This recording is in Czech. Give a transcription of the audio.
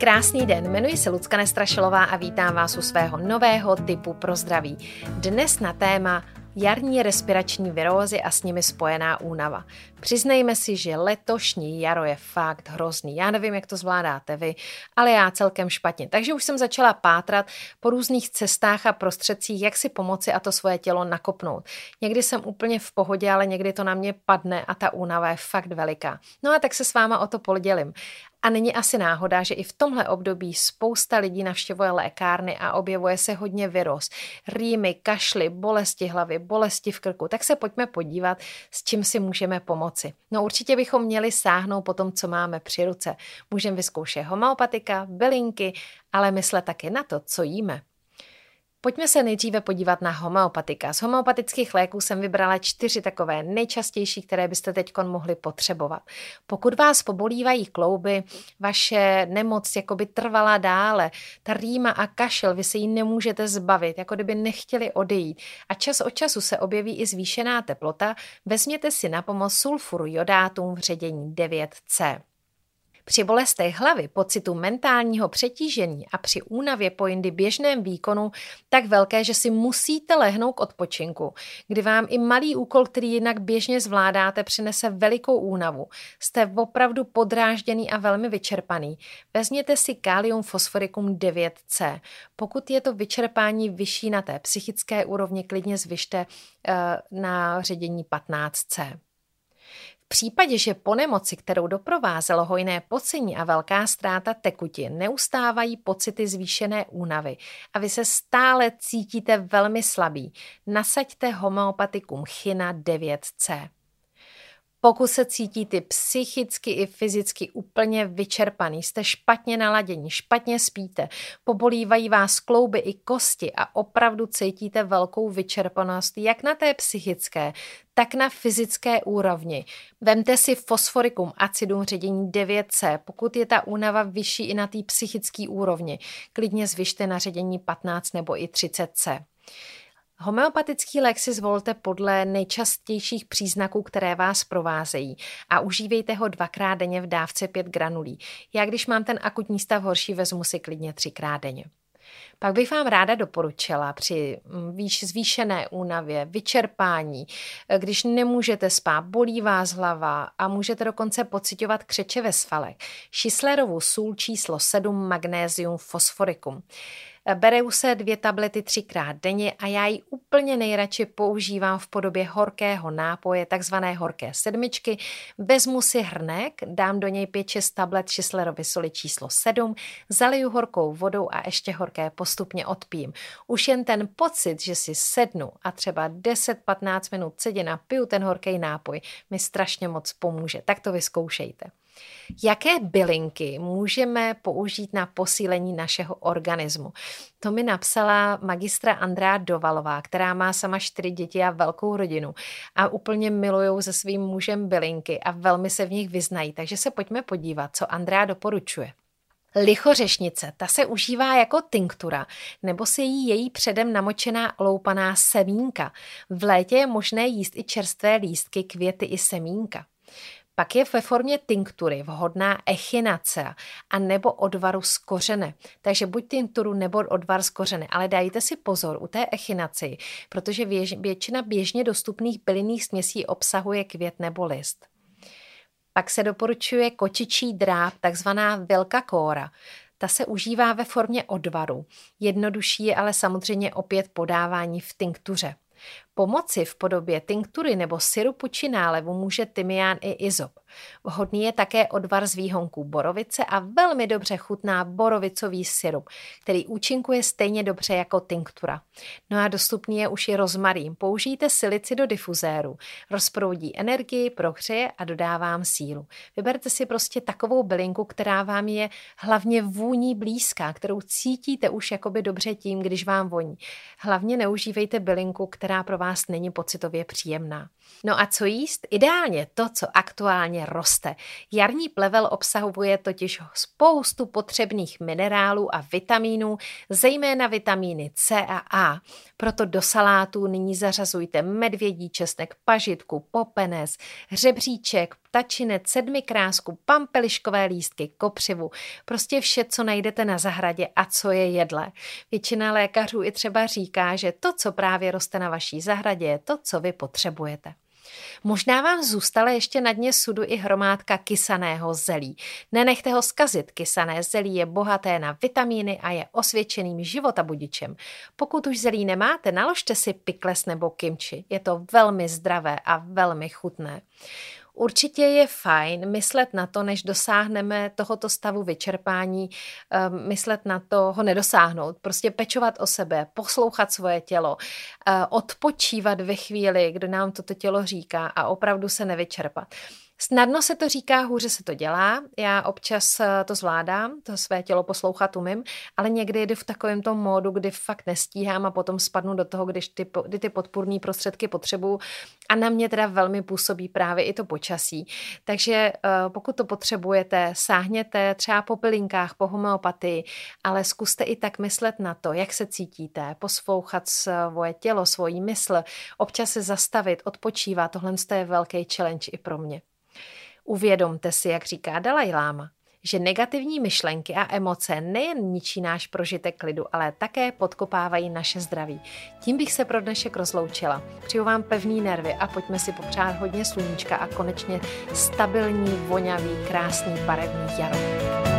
Krásný den, jmenuji se Lucka Nestrašilová a vítám vás u svého nového typu pro zdraví. Dnes na téma jarní respirační virózy a s nimi spojená únava. Přiznejme si, že letošní jaro je fakt hrozný. Já nevím, jak to zvládáte vy, ale já celkem špatně. Takže už jsem začala pátrat po různých cestách a prostředcích, jak si pomoci a to svoje tělo nakopnout. Někdy jsem úplně v pohodě, ale někdy to na mě padne a ta únava je fakt veliká. No a tak se s váma o to podělím. A není asi náhoda, že i v tomhle období spousta lidí navštěvuje lékárny a objevuje se hodně virus. Rýmy, kašly, bolesti hlavy, bolesti v krku. Tak se pojďme podívat, s čím si můžeme pomoci. No určitě bychom měli sáhnout po tom, co máme při ruce. Můžeme vyzkoušet homeopatika, bylinky, ale myslet taky na to, co jíme. Pojďme se nejdříve podívat na homeopatika. Z homeopatických léků jsem vybrala čtyři takové nejčastější, které byste teď mohli potřebovat. Pokud vás pobolívají klouby, vaše nemoc jakoby trvala dále, ta rýma a kašel, vy se jí nemůžete zbavit, jako kdyby nechtěli odejít a čas od času se objeví i zvýšená teplota, vezměte si na pomoc sulfuru jodátům v ředění 9C. Při bolestech hlavy, pocitu mentálního přetížení a při únavě po jindy běžném výkonu tak velké, že si musíte lehnout k odpočinku, kdy vám i malý úkol, který jinak běžně zvládáte, přinese velikou únavu. Jste opravdu podrážděný a velmi vyčerpaný. Vezměte si kalium fosforicum 9C. Pokud je to vyčerpání vyšší na té psychické úrovni, klidně zvyšte uh, na ředění 15C případě, že po nemoci, kterou doprovázelo hojné pocení a velká ztráta tekutin, neustávají pocity zvýšené únavy a vy se stále cítíte velmi slabý, nasaďte homeopatikum China 9C. Pokud se cítíte psychicky i fyzicky úplně vyčerpaný, jste špatně naladění, špatně spíte, pobolívají vás klouby i kosti a opravdu cítíte velkou vyčerpanost jak na té psychické, tak na fyzické úrovni. Vemte si fosforikum acidum ředění 9C, pokud je ta únava vyšší i na té psychické úrovni. Klidně zvyšte na ředění 15 nebo i 30C. Homeopatický lék si zvolte podle nejčastějších příznaků, které vás provázejí a užívejte ho dvakrát denně v dávce 5 granulí. Já když mám ten akutní stav horší, vezmu si klidně třikrát denně. Pak bych vám ráda doporučila při mm, výš zvýšené únavě, vyčerpání, když nemůžete spát, bolí vás hlava a můžete dokonce pocitovat křeče ve svalech, šislerovou sůl číslo 7 magnézium fosforicum. Berou se dvě tablety třikrát denně a já ji úplně nejradši používám v podobě horkého nápoje, takzvané horké sedmičky. Vezmu si hrnek, dám do něj 5-6 tablet Šislerovy soli číslo 7, zaliju horkou vodou a ještě horké postupně odpím. Už jen ten pocit, že si sednu a třeba 10-15 minut sedě piju ten horký nápoj, mi strašně moc pomůže. Tak to vyzkoušejte. Jaké bylinky můžeme použít na posílení našeho organismu? To mi napsala magistra Andrea Dovalová, která má sama čtyři děti a velkou rodinu a úplně milují se svým mužem bylinky a velmi se v nich vyznají. Takže se pojďme podívat, co Andrea doporučuje. Lichořešnice, ta se užívá jako tinktura, nebo se jí její předem namočená loupaná semínka. V létě je možné jíst i čerstvé lístky, květy i semínka. Pak je ve formě tinktury vhodná echinace a nebo odvaru z kořene. Takže buď tinkturu nebo odvar z kořene, ale dajte si pozor u té echinaci, protože většina běžně dostupných bylinných směsí obsahuje květ nebo list. Pak se doporučuje kočičí dráp, takzvaná velká kóra. Ta se užívá ve formě odvaru. Jednodušší je ale samozřejmě opět podávání v tinktuře. Pomoci v podobě tinktury nebo syrupu či nálevu může tymián i izop. Vhodný je také odvar z výhonků borovice a velmi dobře chutná borovicový syrup, který účinkuje stejně dobře jako tinktura. No a dostupný je už i rozmarín. Použijte silici do difuzéru. Rozproudí energii, prohřeje a dodávám sílu. Vyberte si prostě takovou bylinku, která vám je hlavně vůní blízká, kterou cítíte už jakoby dobře tím, když vám voní. Hlavně neužívejte bylinku, která pro vás není pocitově příjemná. No a co jíst? Ideálně to, co aktuálně normálně roste. Jarní plevel obsahuje totiž spoustu potřebných minerálů a vitamínů, zejména vitamíny C a A. Proto do salátů nyní zařazujte medvědí česnek, pažitku, popenes, hřebříček, ptačinec, sedmikrásku, pampeliškové lístky, kopřivu, prostě vše, co najdete na zahradě a co je jedlé. Většina lékařů i třeba říká, že to, co právě roste na vaší zahradě, je to, co vy potřebujete. Možná vám zůstala ještě na dně sudu i hromádka kysaného zelí. Nenechte ho skazit, kysané zelí je bohaté na vitamíny a je osvědčeným životabudičem. Pokud už zelí nemáte, naložte si pikles nebo kimči. Je to velmi zdravé a velmi chutné. Určitě je fajn myslet na to, než dosáhneme tohoto stavu vyčerpání, ehm, myslet na to, ho nedosáhnout, prostě pečovat o sebe, poslouchat svoje tělo, eh, odpočívat ve chvíli, kdo nám toto tělo říká a opravdu se nevyčerpat. Snadno se to říká, hůře se to dělá. Já občas eh, to zvládám, to své tělo poslouchat umím, ale někdy jdu v takovém tom módu, kdy fakt nestíhám a potom spadnu do toho, když ty, kdy ty podpůrné prostředky potřebuju. A na mě teda velmi působí právě i to počasí. Takže eh, pokud to potřebujete, sáhněte třeba po pilinkách, po homeopatii, ale zkuste i tak myslet na to, jak se cítíte, poslouchat svoje tělo, svoji mysl, občas se zastavit, odpočívat. Tohle je velký challenge i pro mě. Uvědomte si, jak říká Dalaj Lama, že negativní myšlenky a emoce nejen ničí náš prožitek klidu, ale také podkopávají naše zdraví. Tím bych se pro dnešek rozloučila. Přeju vám pevný nervy a pojďme si popřát hodně sluníčka a konečně stabilní, vonavý, krásný, barevný jaro.